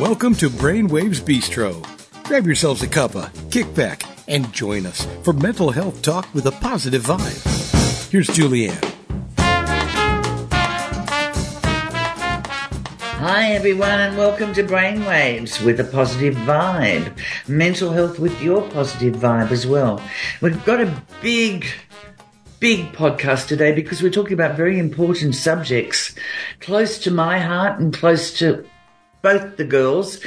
Welcome to Brainwaves Bistro. Grab yourselves a cuppa, kick back, and join us for mental health talk with a positive vibe. Here's Julianne. Hi, everyone, and welcome to Brainwaves with a positive vibe. Mental health with your positive vibe as well. We've got a big, big podcast today because we're talking about very important subjects close to my heart and close to both the girls.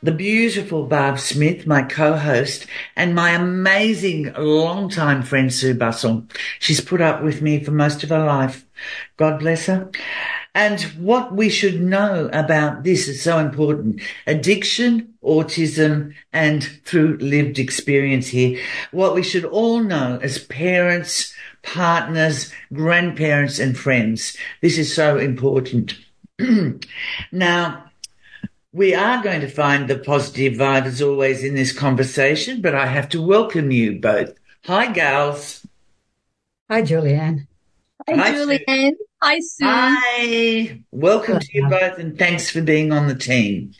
The beautiful Barb Smith, my co-host, and my amazing longtime friend Sue Bussell. She's put up with me for most of her life. God bless her. And what we should know about this is so important. Addiction, autism, and through lived experience here, what we should all know as parents, partners, grandparents, and friends. This is so important. now, we are going to find the positive vibe as always in this conversation, but I have to welcome you both. Hi, gals. Hi, Julianne. Hi, Hi Julianne. Sue. Hi, Sue. Hi. Welcome to you both, and thanks for being on the team.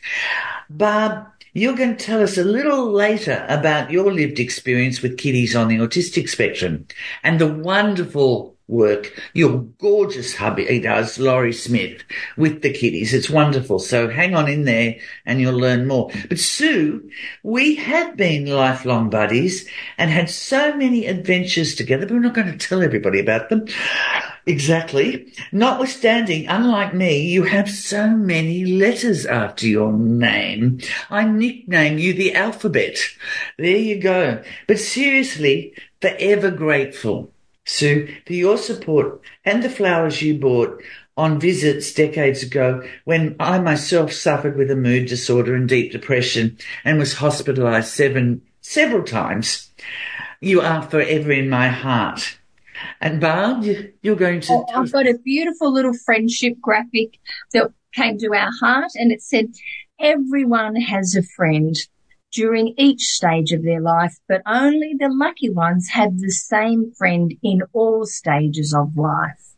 Barb, you're going to tell us a little later about your lived experience with kiddies on the autistic spectrum and the wonderful work your gorgeous hubby he does, Laurie Smith, with the kiddies. It's wonderful. So hang on in there and you'll learn more. But Sue, we have been lifelong buddies and had so many adventures together, but we're not going to tell everybody about them. Exactly. Notwithstanding, unlike me, you have so many letters after your name. I nickname you the alphabet. There you go. But seriously, forever grateful Sue, for your support and the flowers you bought on visits decades ago when I myself suffered with a mood disorder and deep depression and was hospitalized seven, several times. You are forever in my heart. And Barb, you're going to. Oh, I've got a beautiful little friendship graphic that came to our heart and it said, everyone has a friend during each stage of their life, but only the lucky ones have the same friend in all stages of life.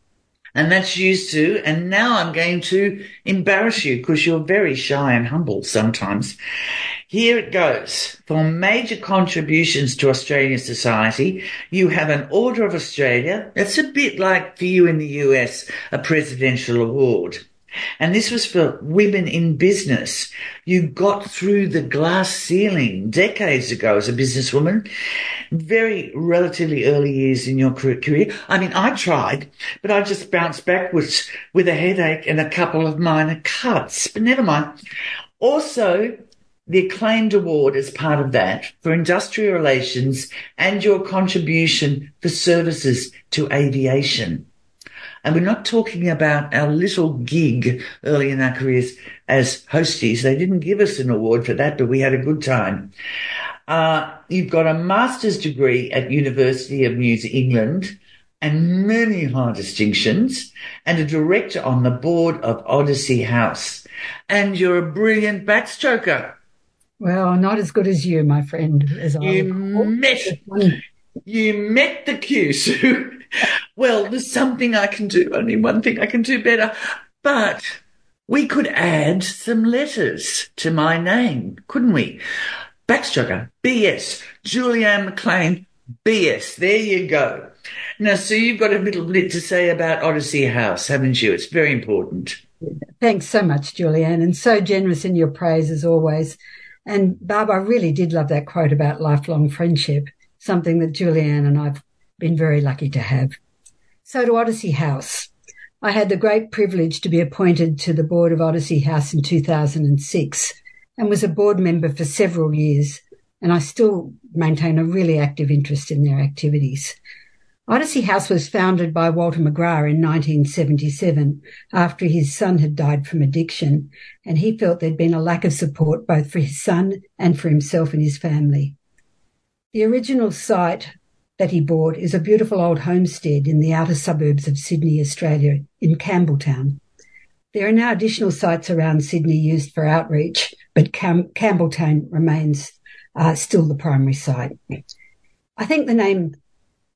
And that's used to, And now I'm going to embarrass you because you're very shy and humble sometimes. Here it goes. For major contributions to Australian society, you have an Order of Australia. It's a bit like for you in the US, a presidential award. And this was for women in business. You got through the glass ceiling decades ago as a businesswoman, very relatively early years in your career. I mean, I tried, but I just bounced backwards with a headache and a couple of minor cuts, but never mind. Also, the acclaimed award as part of that for industrial relations and your contribution for services to aviation. And we're not talking about our little gig early in our careers as hosties. They didn't give us an award for that, but we had a good time. Uh, you've got a master's degree at University of New England and many high distinctions and a director on the board of Odyssey House. And you're a brilliant backstroker. Well, not as good as you, my friend. As you I met, you met the cue, Sue well, there's something I can do, only one thing I can do better. But we could add some letters to my name, couldn't we? Backstroker, BS, Julianne McLean, BS. There you go. Now, so you've got a little bit to say about Odyssey House, haven't you? It's very important. Thanks so much, Julianne, and so generous in your praise as always. And Barb, I really did love that quote about lifelong friendship, something that Julianne and I've been very lucky to have. So to Odyssey House. I had the great privilege to be appointed to the board of Odyssey House in 2006 and was a board member for several years, and I still maintain a really active interest in their activities. Odyssey House was founded by Walter McGrath in 1977 after his son had died from addiction, and he felt there'd been a lack of support both for his son and for himself and his family. The original site that he bought is a beautiful old homestead in the outer suburbs of Sydney, Australia, in Campbelltown. There are now additional sites around Sydney used for outreach, but Cam- Campbelltown remains uh, still the primary site. I think the name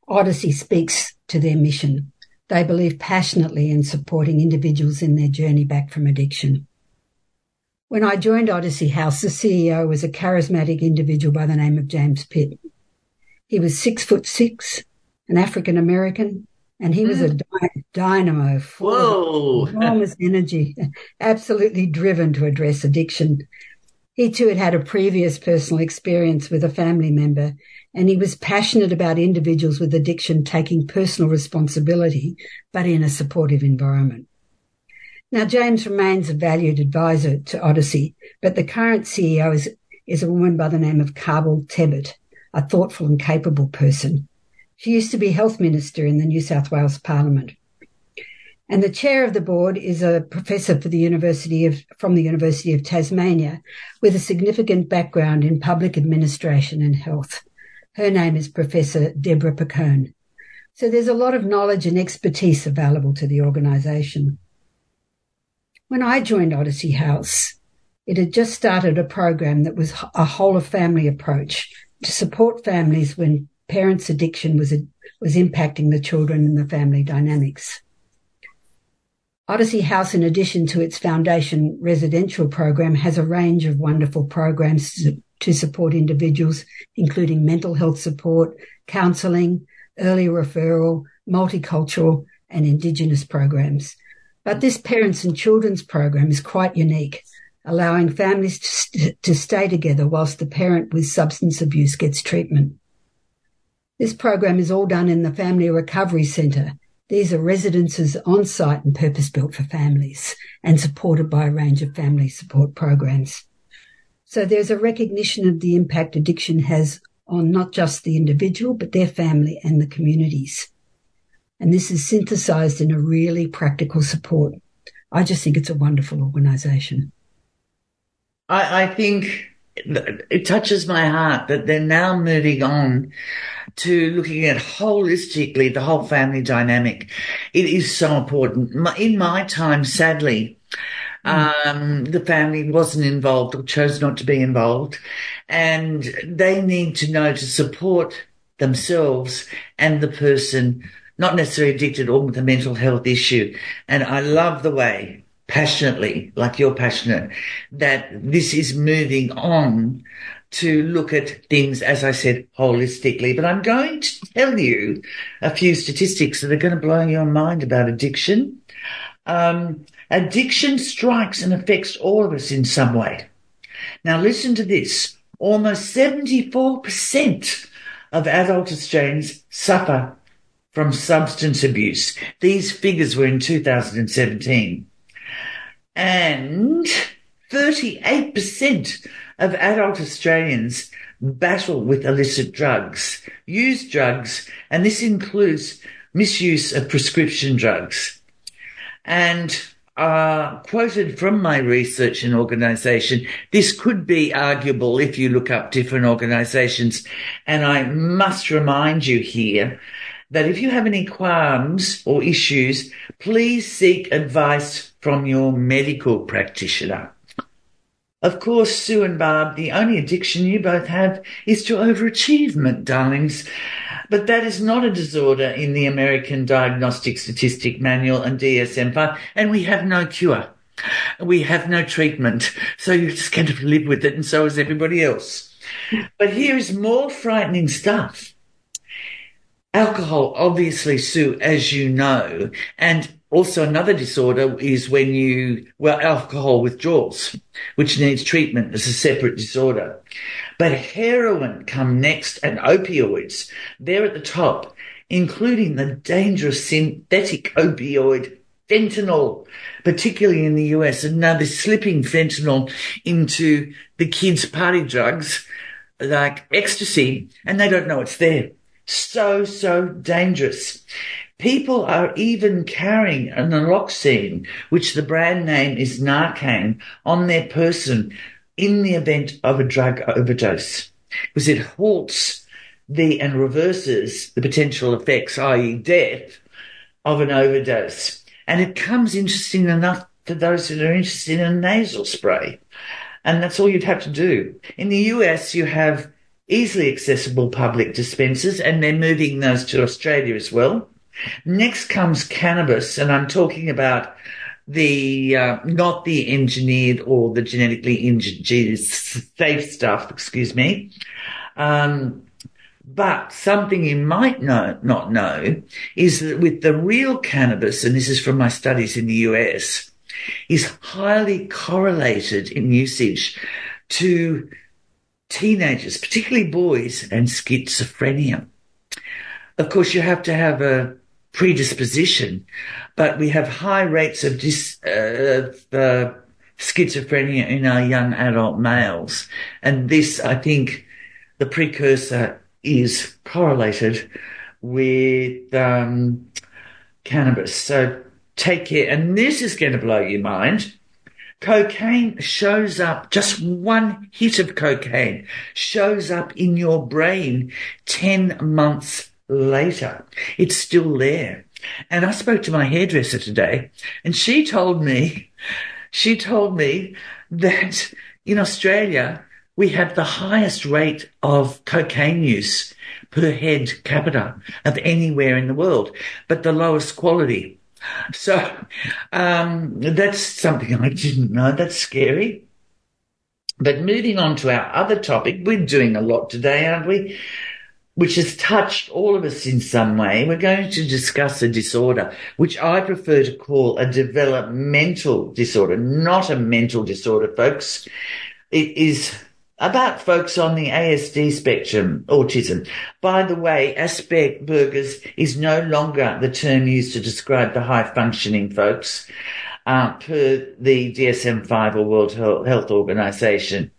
Odyssey speaks to their mission. They believe passionately in supporting individuals in their journey back from addiction. When I joined Odyssey House, the CEO was a charismatic individual by the name of James Pitt. He was six foot six, an African American, and he was a mm. dy- dynamo full Whoa. of enormous energy, absolutely driven to address addiction. He too had had a previous personal experience with a family member, and he was passionate about individuals with addiction taking personal responsibility, but in a supportive environment. Now, James remains a valued advisor to Odyssey, but the current CEO is, is a woman by the name of Carmel Tebbutt, a thoughtful and capable person. She used to be health minister in the New South Wales Parliament. And the chair of the board is a professor for the University of, from the University of Tasmania with a significant background in public administration and health. Her name is Professor Debora Picone. So there's a lot of knowledge and expertise available to the organisation. When I joined Odyssey House, it had just started a program that was a whole of family approach to support families when parents' addiction was, was impacting the children and the family dynamics. Odyssey House, in addition to its foundation residential program, has a range of wonderful programs to, to support individuals, including mental health support, counselling, early referral, multicultural and Indigenous programs. But this parents and children's program is quite unique, allowing families to, st- to stay together whilst the parent with substance abuse gets treatment. This program is all done in the Family Recovery Centre. These are residences on site and purpose built for families and supported by a range of family support programs. So there's a recognition of the impact addiction has on not just the individual, but their family and the communities. And this is synthesized in a really practical support. I just think it's a wonderful organisation. I, I think it touches my heart that they're now moving on to looking at holistically the whole family dynamic. It is so important. In my time, sadly, um, the family wasn't involved or chose not to be involved, and they need to know to support themselves and the person not necessarily addicted or with a mental health issue. And I love the way passionately, like you're passionate, that this is moving on to look at things, as I said, holistically. But I'm going to tell you a few statistics that are going to blow your mind about addiction. Um, addiction strikes and affects all of us in some way. Now listen to this. Almost 74% of adult Australians suffer from substance abuse. These figures were in 2017. And 38% of adult Australians battle with illicit drugs, use drugs, and this includes misuse of prescription drugs. And uh, quoted from my research and organisation, this could be arguable if you look up different organisations. And I must remind you here that if you have any qualms or issues, please seek advice from your medical practitioner. Of course, Sue and Barb, the only addiction you both have is to overachievement, darlings. But that is not a disorder in the American Diagnostic Statistic Manual and DSM-5, and we have no cure. We have no treatment. So you just kind of live with it, and so is everybody else. But here is more frightening stuff. Alcohol, obviously, Sue, as you know, and also another disorder is when you, well, alcohol withdrawals, which needs treatment as a separate disorder. But heroin come next and opioids, they're at the top, including the dangerous synthetic opioid fentanyl, particularly in the US. And now they're slipping fentanyl into the kids' party drugs like ecstasy and they don't know it's there so, so dangerous. People are even carrying a naloxone, which the brand name is Narcan, on their person in the event of a drug overdose because it halts the and reverses the potential effects, i.e. death, of an overdose. And it comes interesting enough for those that are interested in a nasal spray. And that's all you'd have to do. In the US, you have easily accessible public dispensers, and they're moving those to Australia as well. Next comes cannabis, and I'm talking about the uh, not the engineered or the genetically engineered safe stuff. Excuse me. Um, but something you might know, not know is that with the real cannabis, and this is from my studies in the US, is highly correlated in usage to teenagers, particularly boys, and schizophrenia. Of course, you have to have a predisposition, but we have high rates of, dis, uh, of uh, schizophrenia in our young adult males. And this, I think, the precursor is correlated with um, cannabis. So take care. And this is going to blow your mind. Cocaine shows up, just one hit of cocaine shows up in your brain 10 months later. It's still there. And I spoke to my hairdresser today and she told me, she told me that in Australia, we have the highest rate of cocaine use per head capita of anywhere in the world, but the lowest quality. So um, that's something I didn't know. That's scary. But moving on to our other topic, we're doing a lot today, aren't we? Which has touched all of us in some way. We're going to discuss a disorder, which I prefer to call a developmental disorder, not a mental disorder, folks. It is about folks on the ASD spectrum, autism. By the way, Asperger's is no longer the term used to describe the high functioning folks, uh, per the DSM-5 or World Health Organization.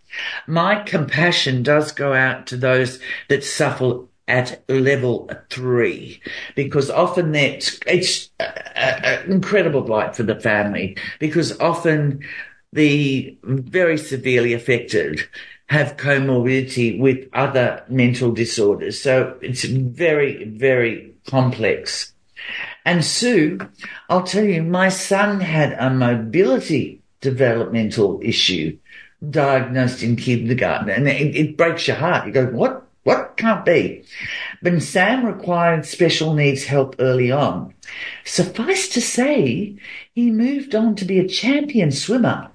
My compassion does go out to those that suffer at level three because often that's it's an incredible blight for the family because often the very severely affected have comorbidity with other mental disorders. So it's very, very complex. And Sue, I'll tell you, my son had a mobility developmental issue diagnosed in kindergarten and it, it breaks your heart. You go, what? What can't be? But Sam required special needs help early on. Suffice to say, he moved on to be a champion swimmer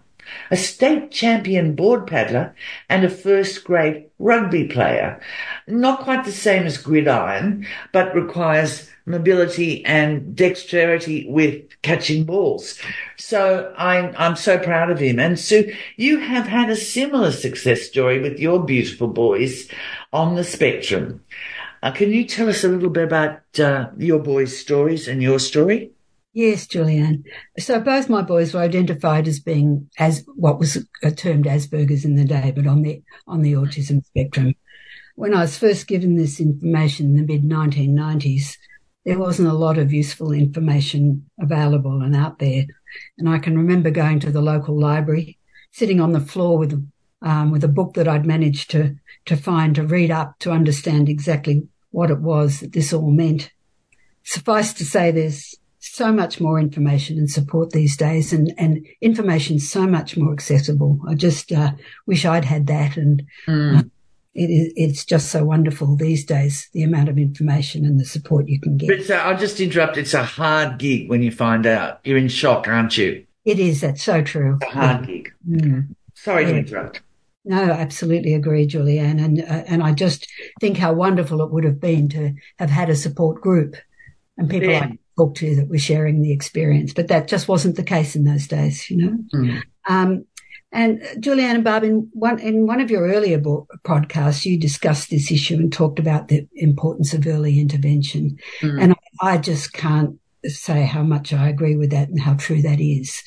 a state champion board paddler, and a first grade rugby player. Not quite the same as gridiron, but requires mobility and dexterity with catching balls. So I'm, I'm so proud of him. And Sue, you have had a similar success story with your beautiful boys on the spectrum. Uh, can you tell us a little bit about uh, your boys' stories and your story? Yes, Julianne. So both my boys were identified as being as what was termed Asperger's in the day, but on the on the autism spectrum. When I was first given this information in the mid 1990s, there wasn't a lot of useful information available and out there. And I can remember going to the local library, sitting on the floor with um, with a book that I'd managed to to find to read up to understand exactly what it was that this all meant. Suffice to say, there's so much more information and support these days and, and information so much more accessible. I just uh, wish I'd had that. And mm. uh, it is, it's just so wonderful these days, the amount of information and the support you can get. But uh, I'll just interrupt. It's a hard gig when you find out. You're in shock, aren't you? It is. That's so true. It's a hard gig. Mm. Sorry yeah. to interrupt. No, absolutely agree, Julianne. And, uh, and I just think how wonderful it would have been to have had a support group and people yeah. like talk to that were sharing the experience. But that just wasn't the case in those days, you know. Mm. Um, and Julianne and Barb, in one in one of your earlier book, podcasts, you discussed this issue and talked about the importance of early intervention. Mm. And I, I just can't say how much I agree with that and how true that is.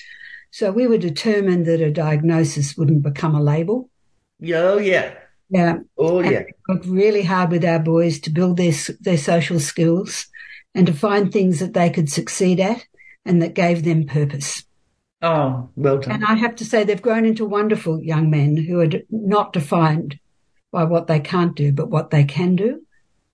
So we were determined that a diagnosis wouldn't become a label. Oh yeah. Yeah. Oh yeah. And worked really hard with our boys to build their their social skills and to find things that they could succeed at and that gave them purpose. Oh, well done. And I have to say, they've grown into wonderful young men who are not defined by what they can't do, but what they can do.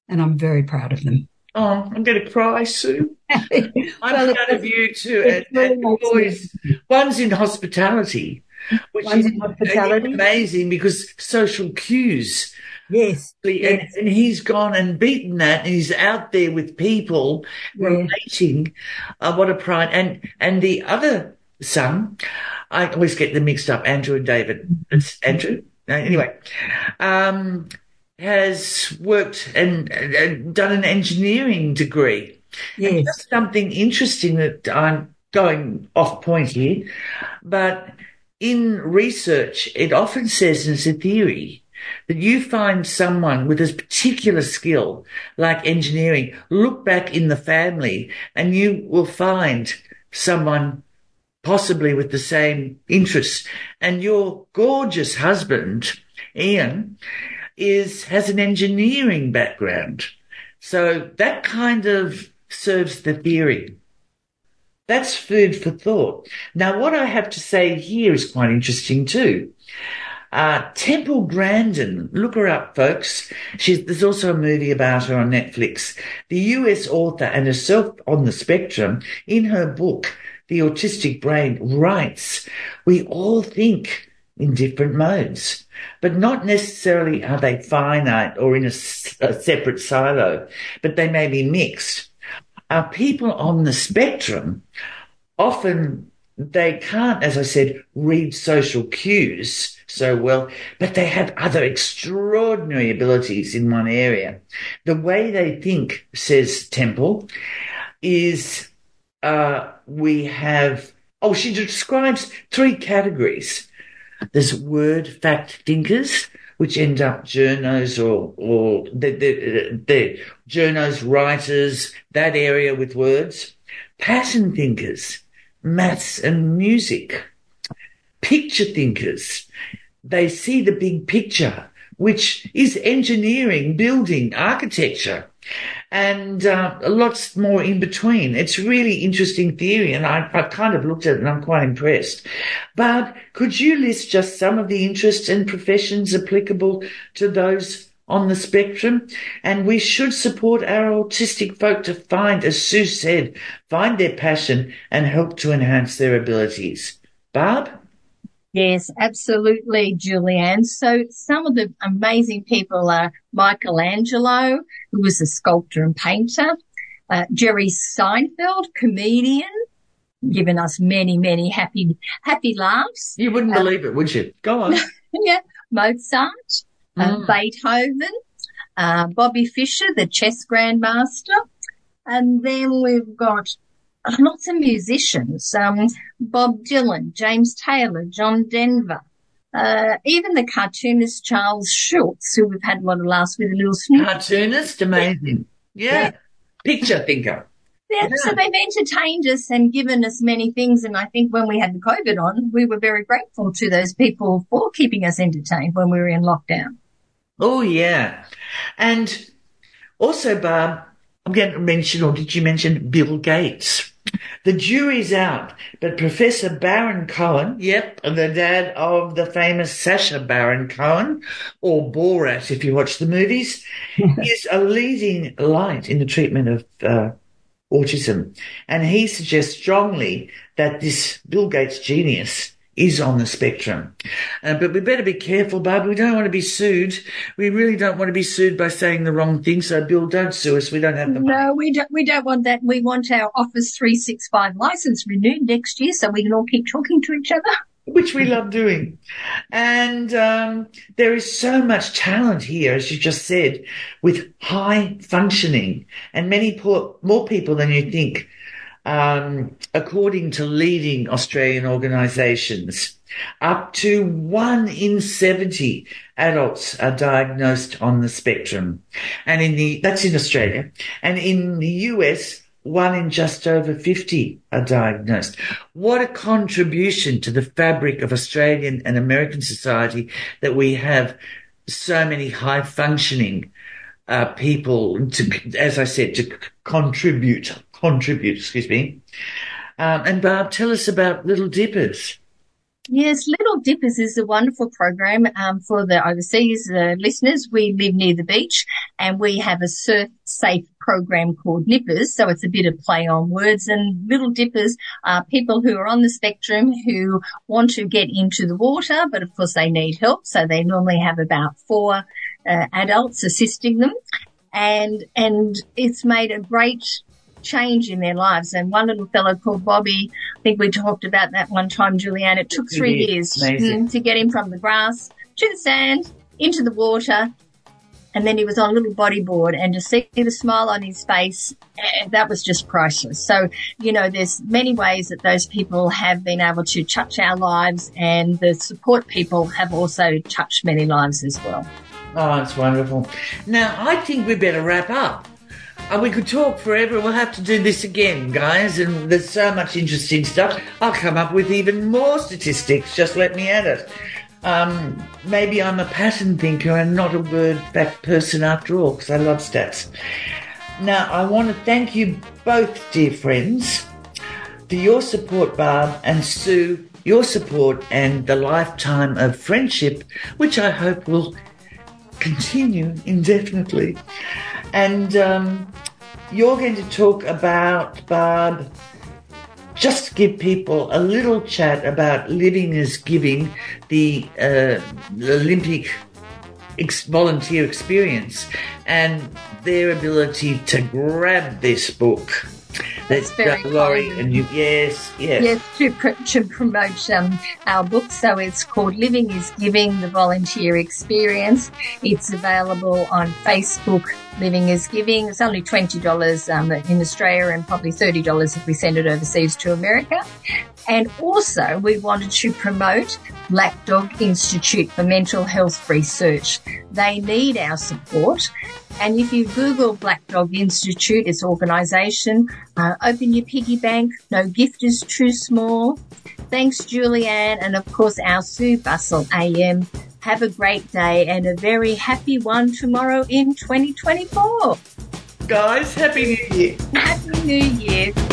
And I'm very proud of them. Oh, I'm going to cry, Sue. I'm well, proud of you too. And, and boys, one's in hospitality, which one's is in hospitality. amazing because social cues Yes. And, yes. and, he's gone and beaten that and he's out there with people yeah. relating. Uh, what a pride. And, and the other son. I always get them mixed up, Andrew and David. It's Andrew. Anyway, um, has worked and, and done an engineering degree. Yes. Something interesting that I'm going off point here, but in research, it often says as a theory that you find someone with a particular skill, like engineering, look back in the family and you will find someone possibly with the same interests. And your gorgeous husband, Ian, is, has an engineering background. So that kind of serves the theory. That's food for thought. Now, what I have to say here is quite interesting too. Uh, Temple Grandin, look her up, folks. She's, there's also a movie about her on Netflix. The US author and herself on the spectrum, in her book, The Autistic Brain, writes, we all think in different modes, but not necessarily are they finite or in a separate silo, but they may be mixed. Our people on the spectrum often they can't, as I said, read social cues so well, but they have other extraordinary abilities in one area. The way they think, says Temple, is uh, we have, oh, she describes three categories. There's word fact thinkers, which end up journos or, or the, the, the journos, writers, that area with words. Pattern thinkers, maths and music. Picture thinkers, they see the big picture, which is engineering, building, architecture, and uh, lots more in between. It's really interesting theory, and I, I kind of looked at it and I'm quite impressed. Barb, could you list just some of the interests and professions applicable to those on the spectrum? And we should support our autistic folk to find, as Sue said, find their passion and help to enhance their abilities. Barb? Yes, absolutely, Julianne. So some of the amazing people are Michelangelo, who was a sculptor and painter, uh, Jerry Seinfeld, comedian, given us many, many happy, happy laughs. You wouldn't believe it, would you? Go on. yeah, Mozart, uh, Mm. Beethoven, uh, Bobby Fischer, the chess grandmaster, and then we've got lots of musicians, um, Bob Dylan, James Taylor, John Denver, uh, even the cartoonist Charles Schulz, who we've had a lot of laughs with, a little snoop. Cartoonist, amazing. Yeah. Picture thinker. Yeah, so they've entertained us and given us many things. And I think when we had the COVID on, we were very grateful to those people for keeping us entertained when we were in lockdown. Oh, yeah. And also, Barb, I'm going to mention, or did you mention Bill Gates? The jury's out, but Professor Baron Cohen, yep, the dad of the famous Sacha Baron Cohen, or Borat if you watch the movies, is a leading light in the treatment of uh, autism. And he suggests strongly that this Bill Gates genius is on the spectrum. Uh, but we better be careful, Barb. We don't want to be sued. We really don't want to be sued by saying the wrong thing. So, Bill, don't sue us. We don't have the money. No, we don't, we don't want that. We want our Office 365 license renewed next year so we can all keep talking to each other. which we love doing. And um, there is so much talent here, as you just said, with high functioning and many poor, more people than you think, um, according to leading Australian organisations. Up to one in 70 adults are diagnosed on the spectrum. And in the, that's in Australia. And in the US, one in just over 50 are diagnosed. What a contribution to the fabric of Australian and American society that we have so many high functioning uh, people to, as I said, to contribute, contribute, excuse me. Um, and Barb, tell us about Little Dippers. Yes, Little Dippers is a wonderful program um, for the overseas uh, listeners. We live near the beach and we have a surf safe program called Nippers. So it's a bit of play on words and Little Dippers are people who are on the spectrum who want to get into the water, but of course they need help. So they normally have about four uh, adults assisting them and, and it's made a great change in their lives. And one little fellow called Bobby, I think we talked about that one time, Julianne. It took three years mm, to get him from the grass to the sand, into the water, and then he was on a little bodyboard and to see the smile on his face, eh, that was just priceless. So, you know, there's many ways that those people have been able to touch our lives and the support people have also touched many lives as well. Oh, that's wonderful. Now, I think we better wrap up. Uh, we could talk forever. We'll have to do this again, guys. And there's so much interesting stuff. I'll come up with even more statistics. Just let me at it. Um, maybe I'm a pattern thinker and not a word back person after all, because I love stats. Now, I want to thank you both, dear friends, for your support, Barb and Sue, your support and the lifetime of friendship, which I hope will continue indefinitely. And um, you're going to talk about, Barb, just give people a little chat about living as giving, the uh, Olympic ex- volunteer experience, and their ability to grab this book. That's very Laurie and you, yes, yes. Yes, to, pr- to promote um, our book. So it's called Living is Giving, the Volunteer Experience. It's available on Facebook, Living is Giving. It's only $20 um, in Australia and probably $30 if we send it overseas to America. And also, we wanted to promote Black Dog Institute for Mental Health Research. They need our support. And if you Google Black Dog Institute, its organisation, uh, open your piggy bank. No gift is too small. Thanks, Julianne, and of course our Sue Bussell AM. Have a great day and a very happy one tomorrow in 2024. Guys, Happy New Year. Happy New Year.